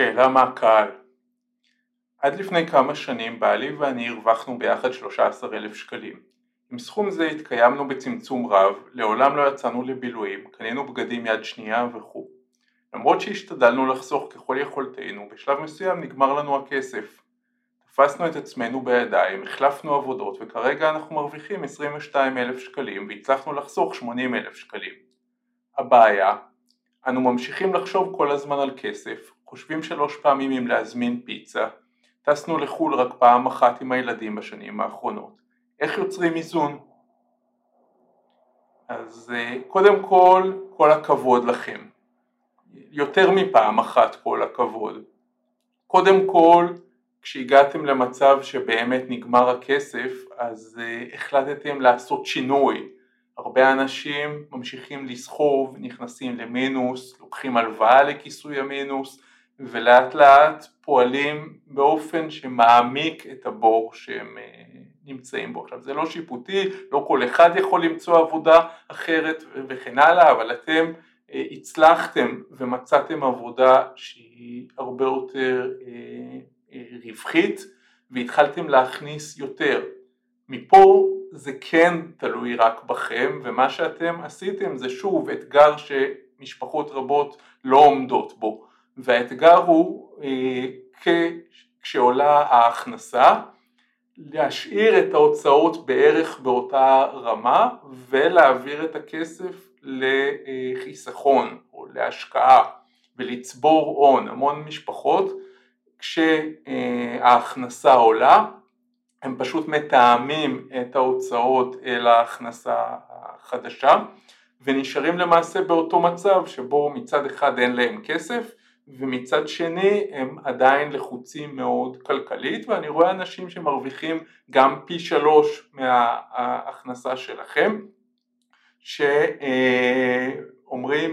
שאלה מהקהל עד לפני כמה שנים בעלי ואני הרווחנו ביחד 13 אלף שקלים. עם סכום זה התקיימנו בצמצום רב, לעולם לא יצאנו לבילויים, קנינו בגדים יד שנייה וכו'. למרות שהשתדלנו לחסוך ככל יכולתנו, בשלב מסוים נגמר לנו הכסף. תפסנו את עצמנו בידיים, החלפנו עבודות וכרגע אנחנו מרוויחים 22 אלף שקלים והצלחנו לחסוך 80 אלף שקלים. הבעיה, אנו ממשיכים לחשוב כל הזמן על כסף, חושבים שלוש פעמים אם להזמין פיצה, טסנו לחו"ל רק פעם אחת עם הילדים בשנים האחרונות. איך יוצרים איזון? אז אה, קודם כל, כל הכבוד לכם. יותר מפעם אחת כל הכבוד. קודם כל, כשהגעתם למצב שבאמת נגמר הכסף, אז uh, החלטתם לעשות שינוי. הרבה אנשים ממשיכים לסחוב, נכנסים למינוס, לוקחים הלוואה לכיסוי המינוס, ולאט לאט פועלים באופן שמעמיק את הבור שהם אה, נמצאים בו. עכשיו זה לא שיפוטי, לא כל אחד יכול למצוא עבודה אחרת וכן הלאה, אבל אתם אה, הצלחתם ומצאתם עבודה שהיא הרבה יותר אה, רווחית והתחלתם להכניס יותר. מפה זה כן תלוי רק בכם ומה שאתם עשיתם זה שוב אתגר שמשפחות רבות לא עומדות בו. והאתגר הוא אה, כשעולה ההכנסה להשאיר את ההוצאות בערך באותה רמה ולהעביר את הכסף לחיסכון או להשקעה ולצבור הון. המון משפחות כשההכנסה עולה הם פשוט מתאמים את ההוצאות אל ההכנסה החדשה ונשארים למעשה באותו מצב שבו מצד אחד אין להם כסף ומצד שני הם עדיין לחוצים מאוד כלכלית ואני רואה אנשים שמרוויחים גם פי שלוש מההכנסה שלכם שאומרים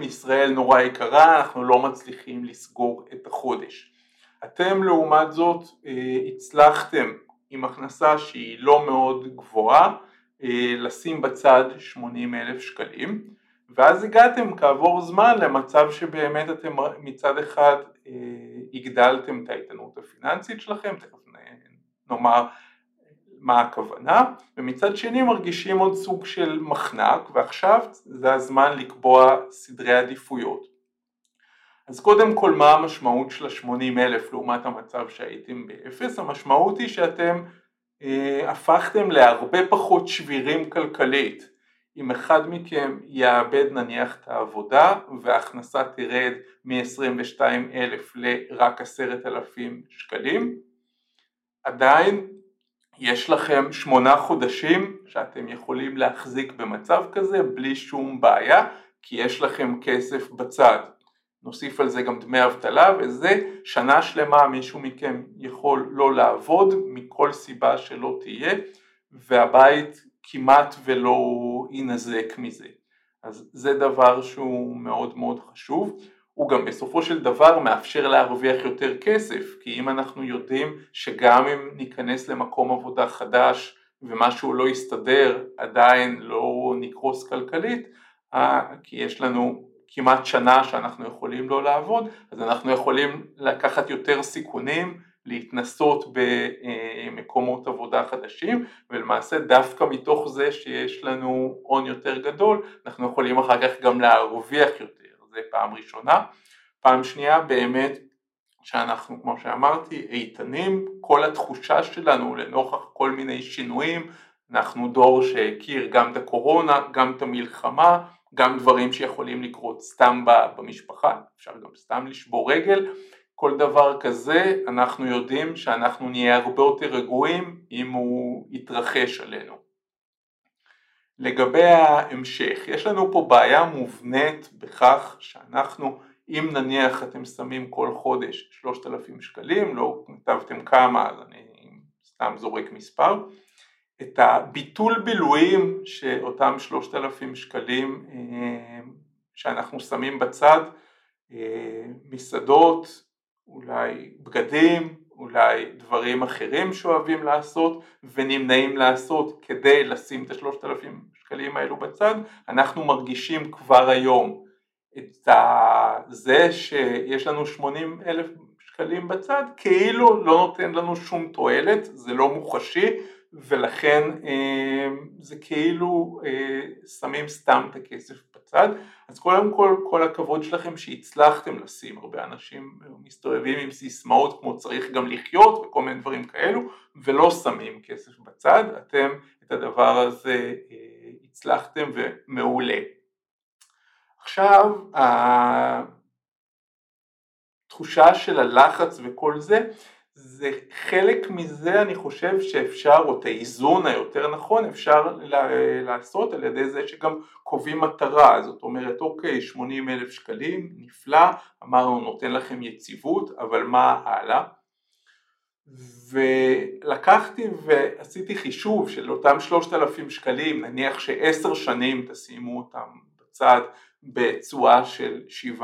ישראל נורא יקרה אנחנו לא מצליחים לסגור את החודש. אתם לעומת זאת הצלחתם עם הכנסה שהיא לא מאוד גבוהה לשים בצד 80 אלף שקלים ואז הגעתם כעבור זמן למצב שבאמת אתם מצד אחד אה, הגדלתם את האיתנות הפיננסית שלכם, תכף נאמר מה הכוונה, ומצד שני מרגישים עוד סוג של מחנק ועכשיו זה הזמן לקבוע סדרי עדיפויות. אז קודם כל מה המשמעות של ה-80 אלף לעומת המצב שהייתם באפס? המשמעות היא שאתם אה, הפכתם להרבה פחות שבירים כלכלית אם אחד מכם יאבד נניח את העבודה וההכנסה תרד מ-22 אלף לרק 10,000 שקלים, עדיין יש לכם שמונה חודשים שאתם יכולים להחזיק במצב כזה בלי שום בעיה כי יש לכם כסף בצד. נוסיף על זה גם דמי אבטלה וזה שנה שלמה מישהו מכם יכול לא לעבוד מכל סיבה שלא תהיה והבית כמעט ולא יינזק מזה. אז זה דבר שהוא מאוד מאוד חשוב. הוא גם בסופו של דבר מאפשר להרוויח יותר כסף, כי אם אנחנו יודעים שגם אם ניכנס למקום עבודה חדש ומשהו לא יסתדר, עדיין לא נקרוס כלכלית, אה, כי יש לנו כמעט שנה שאנחנו יכולים לא לעבוד, אז אנחנו יכולים לקחת יותר סיכונים להתנסות במקומות עבודה חדשים ולמעשה דווקא מתוך זה שיש לנו הון יותר גדול אנחנו יכולים אחר כך גם להרוויח יותר, זה פעם ראשונה. פעם שנייה באמת שאנחנו כמו שאמרתי איתנים, כל התחושה שלנו לנוכח כל מיני שינויים, אנחנו דור שהכיר גם את הקורונה, גם את המלחמה, גם דברים שיכולים לקרות סתם במשפחה, אפשר גם סתם לשבור רגל כל דבר כזה אנחנו יודעים שאנחנו נהיה הרבה יותר רגועים אם הוא יתרחש עלינו. לגבי ההמשך, יש לנו פה בעיה מובנית בכך שאנחנו, אם נניח אתם שמים כל חודש 3,000 שקלים, לא כתבתם כמה אז אני סתם זורק מספר, את הביטול בילויים שאותם 3,000 שקלים אה, שאנחנו שמים בצד, אה, מסעדות, אולי בגדים, אולי דברים אחרים שאוהבים לעשות ונמנעים לעשות כדי לשים את השלושת אלפים שקלים האלו בצד, אנחנו מרגישים כבר היום את זה שיש לנו 80 אלף שקלים בצד כאילו לא נותן לנו שום תועלת, זה לא מוחשי ולכן אה, זה כאילו אה, שמים סתם את הכסף בצד אז קודם כל כל הכבוד שלכם שהצלחתם לשים הרבה אנשים מסתובבים עם סיסמאות כמו צריך גם לחיות וכל מיני דברים כאלו ולא שמים כסף בצד. אתם את הדבר הזה אה, הצלחתם ומעולה. עכשיו התחושה של הלחץ וכל זה זה חלק מזה אני חושב שאפשר, או את האיזון היותר נכון, אפשר לעשות על ידי זה שגם קובעים מטרה, זאת אומרת אוקיי 80 אלף שקלים, נפלא, אמרנו נותן לכם יציבות, אבל מה הלאה? ולקחתי ועשיתי חישוב של אותם 3,000 שקלים, נניח שעשר שנים תשימו אותם בצד בתשואה של 7%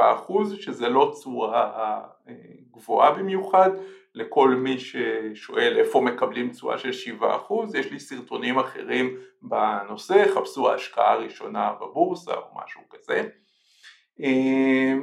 שזה לא תשואה אה, גבוהה במיוחד לכל מי ששואל איפה מקבלים תשואה של 7% יש לי סרטונים אחרים בנושא, חפשו ההשקעה הראשונה בבורסה או משהו כזה. אה,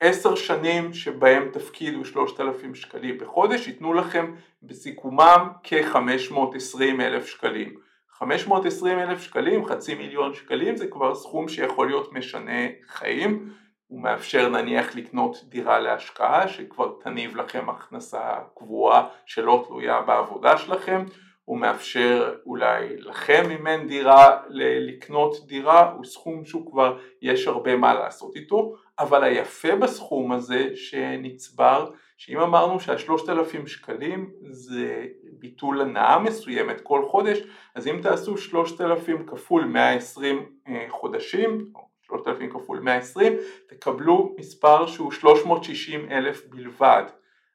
עשר שנים שבהם תפקידו 3,000 שקלים בחודש ייתנו לכם בסיכומם כ-520 אלף שקלים. 520 אלף שקלים, חצי מיליון שקלים, זה כבר סכום שיכול להיות משנה חיים, הוא מאפשר נניח לקנות דירה להשקעה שכבר תניב לכם הכנסה קבועה שלא תלויה בעבודה שלכם, הוא מאפשר אולי לכם אם אין דירה לקנות דירה, הוא סכום שהוא כבר יש הרבה מה לעשות איתו, אבל היפה בסכום הזה שנצבר שאם אמרנו שהשלושת אלפים שקלים זה ביטול הנאה מסוימת כל חודש אז אם תעשו שלושת אלפים כפול 120 אה, חודשים או שלושת אלפים כפול 120 תקבלו מספר שהוא 360 אלף בלבד.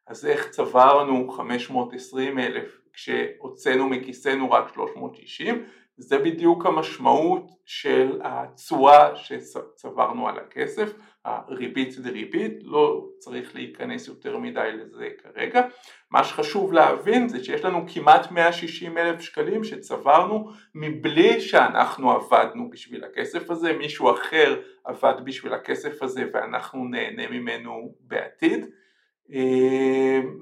אז איך צברנו 520 אלף כשהוצאנו מכיסנו רק 360 זה בדיוק המשמעות של התשואה שצברנו על הכסף, הריבית זה ריבית, לא צריך להיכנס יותר מדי לזה כרגע. מה שחשוב להבין זה שיש לנו כמעט 160 אלף שקלים שצברנו מבלי שאנחנו עבדנו בשביל הכסף הזה, מישהו אחר עבד בשביל הכסף הזה ואנחנו נהנה ממנו בעתיד.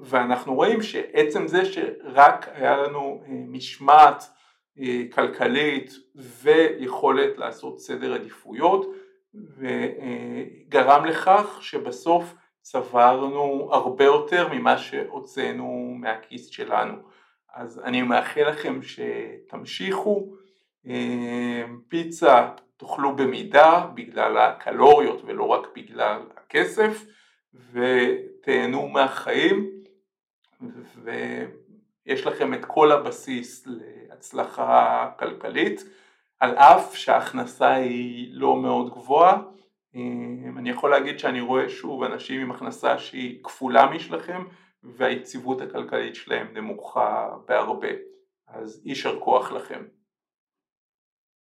ואנחנו רואים שעצם זה שרק היה לנו משמעת אה, כלכלית ויכולת לעשות סדר עדיפויות וגרם לכך שבסוף צברנו הרבה יותר ממה שהוצאנו מהכיס שלנו. אז אני מאחל לכם שתמשיכו, אה, פיצה תאכלו במידה בגלל הקלוריות ולא רק בגלל הכסף ותהנו מהחיים ויש לכם את כל הבסיס הצלחה כלכלית, על אף שההכנסה היא לא מאוד גבוהה. אמ, אני יכול להגיד שאני רואה שוב אנשים עם הכנסה שהיא כפולה משלכם והיציבות הכלכלית שלהם נמוכה בהרבה, אז יישר כוח לכם.